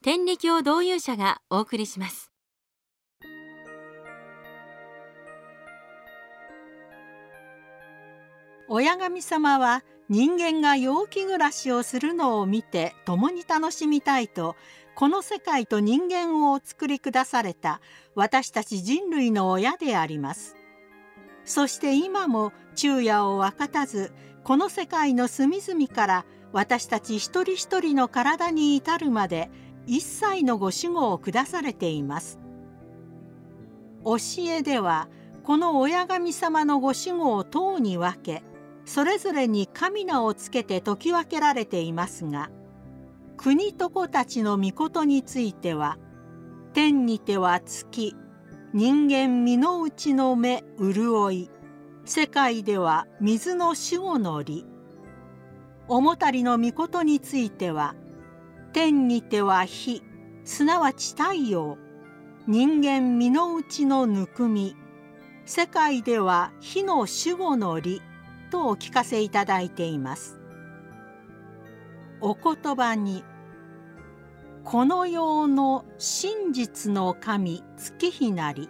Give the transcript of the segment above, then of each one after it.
天理教導遊者がお送りします。親神様は人間が陽気暮らしをするのを見て共に楽しみたいとこの世界と人間をお作りくだされた私たち人類の親であります。そして今も昼夜を分かたずこの世界の隅々から私たち一人一人の体に至るまで一切のご守護を下されています。教えではこの親神様のご守護を等に分けそれぞれに神名をつけて説き分けられていますが国と子たちの御事については天にては月人間身の内の目潤い世界では水の守護の理重たりの御事については天にては火すなわち太陽人間身の内のぬくみ世界では火の守護の理とお聞かせいただいています。お言葉にこの世の真実の神月日なり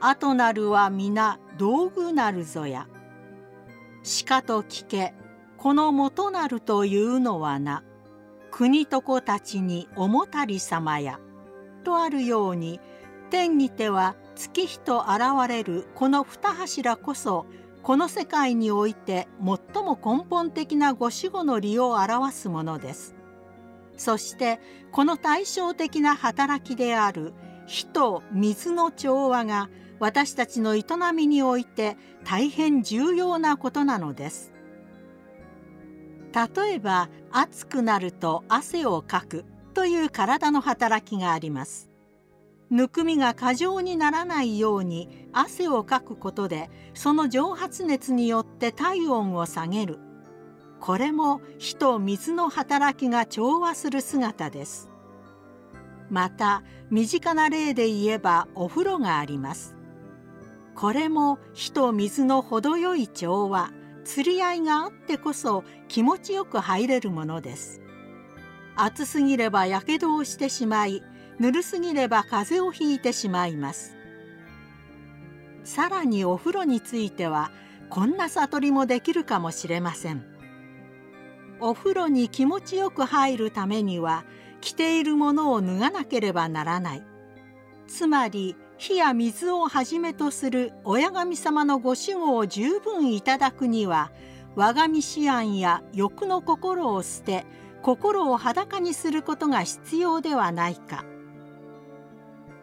後なるは皆道具なるぞや。しかと聞けこの元なるというのはな。国と子たちにおもたり様や」とあるように天にては月日と現れるこの二柱こそこの世界において最も根本的なご守護の理を表すものです。そしてこの対照的な働きである火と水の調和が私たちの営みにおいて大変重要なことなのです。例えば暑くなると汗をかくという体の働きがあります。ぬくみが過剰にならないように汗をかくことでその蒸発熱によって体温を下げる。これも火と水の働きが調和する姿です。また身近な例で言えばお風呂があります。これも火と水の程よい調和。釣り合いがあってこそ気持ちよく入れるものです。暑すぎればやけどをしてしまいぬるすぎれば風邪をひいてしまいます。さらにお風呂についてはこんな悟りもできるかもしれません。お風呂に気持ちよく入るためには着ているものを脱がなければならない。つまり火や水をはじめとする親神様のご守護を十分いただくには我が身思案や欲の心を捨て心を裸にすることが必要ではないか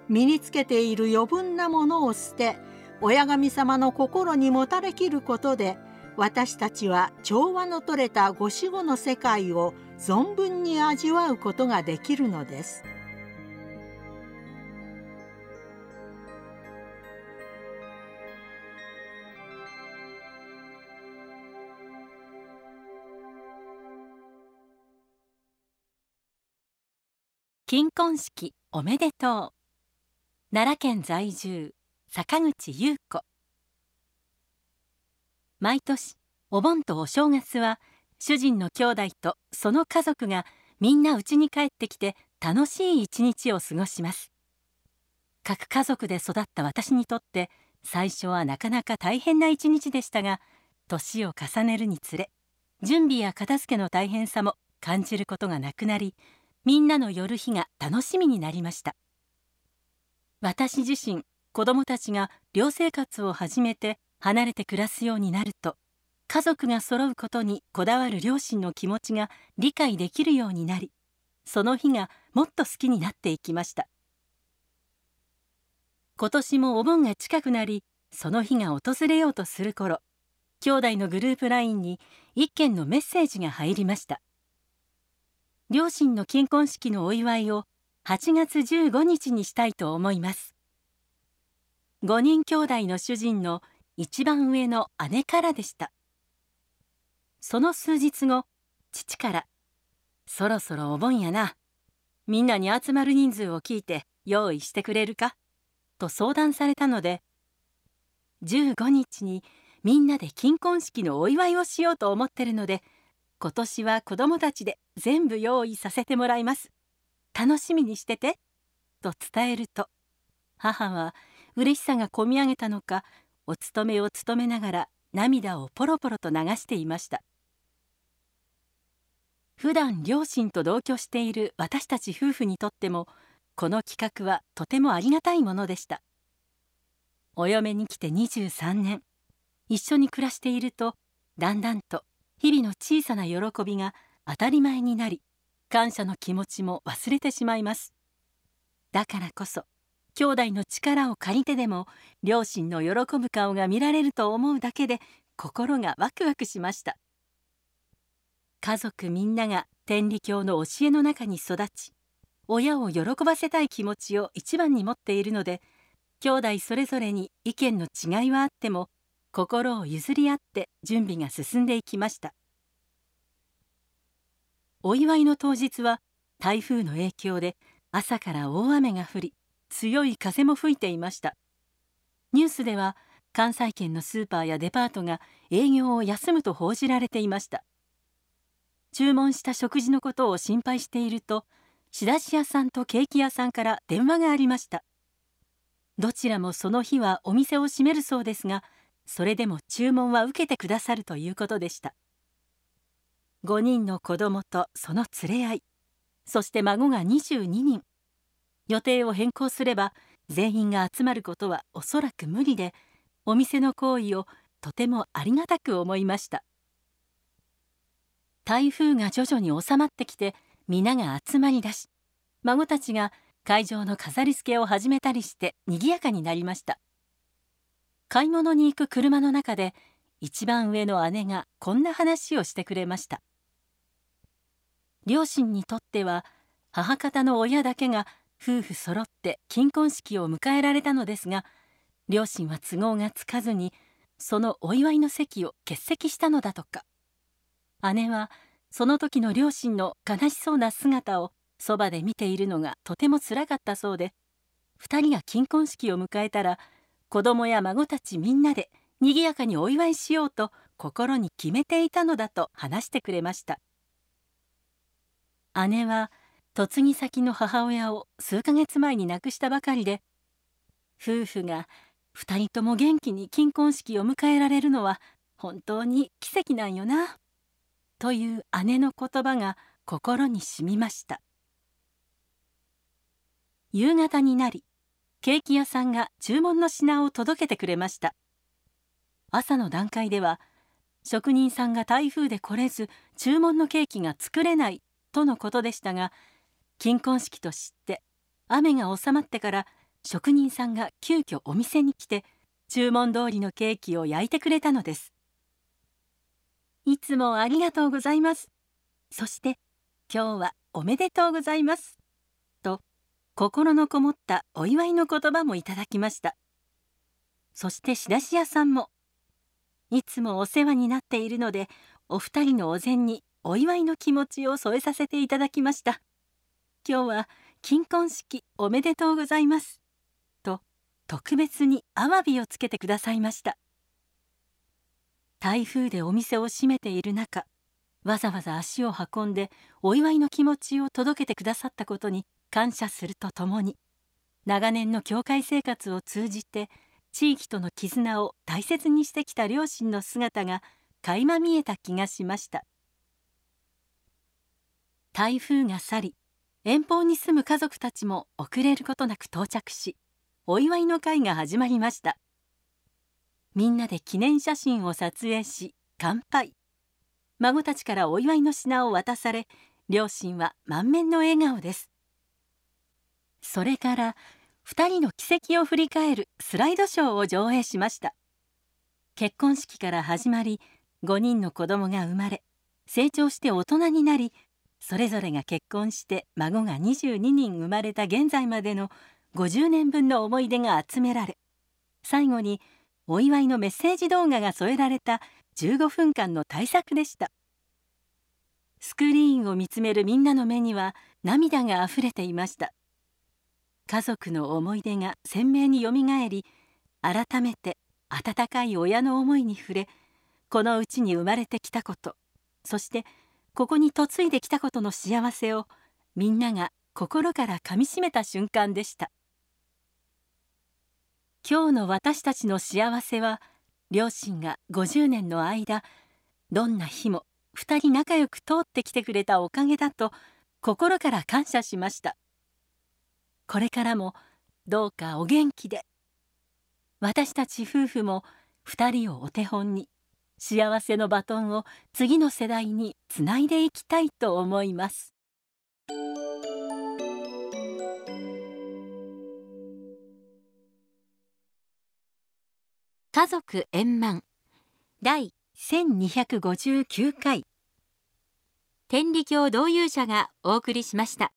身につけている余分なものを捨て親神様の心にもたれきることで私たちは調和のとれたご守護の世界を存分に味わうことができるのです。金婚式おめでとう。奈良県在住坂口優子。毎年お盆とお正月は主人の兄弟とその家族がみんな家に帰ってきて楽しい一日を過ごします。各家族で育った私にとって最初はなかなか大変な一日でしたが年を重ねるにつれ準備や片付けの大変さも感じることがなくなりみんなの夜日が楽しみになりました。私自身子供たちが寮生活を始めて離れて暮らすようになると家族が揃うことにこだわる両親の気持ちが理解できるようになりその日がもっと好きになっていきました。今年もお盆が近くなりその日が訪れようとする頃兄弟のグループ LINE に一件のメッセージが入りました。両親の金婚式のお祝いを8月15日にしたいと思います。5人兄弟の主人の一番上の姉からでした。その数日後父から「そろそろお盆やな。みんなに集まる人数を聞いて用意してくれるか?」と相談されたので15日にみんなで金婚式のお祝いをしようと思ってるので今年は子供たちで全部用意させてもらいます。楽しみにしてて。と伝えると母は嬉しさがこみ上げたのかお勤めを務めながら涙をポロポロと流していました。普段両親と同居している私たち夫婦にとってもこの企画はとてもありがたいものでした。お嫁に来て23年。一緒に暮らしているとだんだんと日々の小さな喜びが当たり前になり感謝の気持ちも忘れてしまいます。だからこそ兄弟の力を借りてでも両親の喜ぶ顔が見られると思うだけで心がワクワクしました。家族みんなが天理教の教えの中に育ち親を喜ばせたい気持ちを一番に持っているので兄弟それぞれに意見の違いはあっても心を譲り合って準備が進んでいきました。お祝いの当日は台風の影響で朝から大雨が降り強い風も吹いていました。ニュースでは関西圏のスーパーやデパートが営業を休むと報じられていました。注文した食事のことを心配していると仕出し屋さんとケーキ屋さんから電話がありました。どちらもその日はお店を閉めるそうですがそれでも注文は受けてくださるということでした。5人の子供とその連れ合いそして孫が22人。予定を変更すれば全員が集まることはおそらく無理でお店の行為をとてもありがたく思いました。台風が徐々に収まってきて皆が集まりだし孫たちが会場の飾り付けを始めたりして賑やかになりました。買い物に行く車の中で一番上の姉がこんな話をしてくれました。両親にとっては母方の親だけが夫婦揃って金婚式を迎えられたのですが両親は都合がつかずにそのお祝いの席を欠席したのだとか。姉はその時の両親の悲しそうな姿をそばで見ているのがとてもつらかったそうで2人が金婚式を迎えたら子供や孫たちみんなで賑やかにお祝いしようと心に決めていたのだと話してくれました。姉は嫁ぎ先の母親を数ヶ月前に亡くしたばかりで夫婦が2人とも元気に金婚式を迎えられるのは本当に奇跡なんよなという姉の言葉が心にしみました。夕方になりケーキ屋さんが注文の品を届けてくれました。朝の段階では職人さんが台風で来れず注文のケーキが作れないとのことでしたが金婚式と知って雨が収まってから職人さんが急遽お店に来て注文通りのケーキを焼いてくれたのですいつもありがとうございます。そして今日はおめでとうございます。心のこもったお祝いの言葉もいただきました。そして仕出し屋さんもいつもお世話になっているのでお二人のお膳にお祝いの気持ちを添えさせていただきました。今日は金婚式おめでとうございます。と特別にアワビをつけてくださいました。台風でお店を閉めている中わざわざ足を運んでお祝いの気持ちを届けてくださったことに感謝するとともに長年の教会生活を通じて地域との絆を大切にしてきた両親の姿が垣間見えた気がしました。台風が去り遠方に住む家族たちも遅れることなく到着しお祝いの会が始まりました。みんなで記念写真を撮影し乾杯。孫たちからお祝いの品を渡され両親は満面の笑顔です。それから2人の軌跡を振り返るスライドショーを上映しました。結婚式から始まり5人の子供が生まれ成長して大人になりそれぞれが結婚して孫が22人生まれた現在までの50年分の思い出が集められ最後にお祝いのメッセージ動画が添えられた15分間の大作でした。スクリーンを見つめるみんなの目には涙があふれていました。家族の思い出が鮮明によみがえり改めて温かい親の思いに触れこのうちに生まれてきたことそしてここに嫁いできたことの幸せをみんなが心からかみしめた瞬間でした。今日の私たちの幸せは両親が50年の間どんな日も2人仲良く通ってきてくれたおかげだと心から感謝しました。これからもどうかお元気で。私たち夫婦も2人をお手本に幸せのバトンを次の世代につないでいきたいと思います。家族円満。第1259回。天理教導遊者がお送りしました。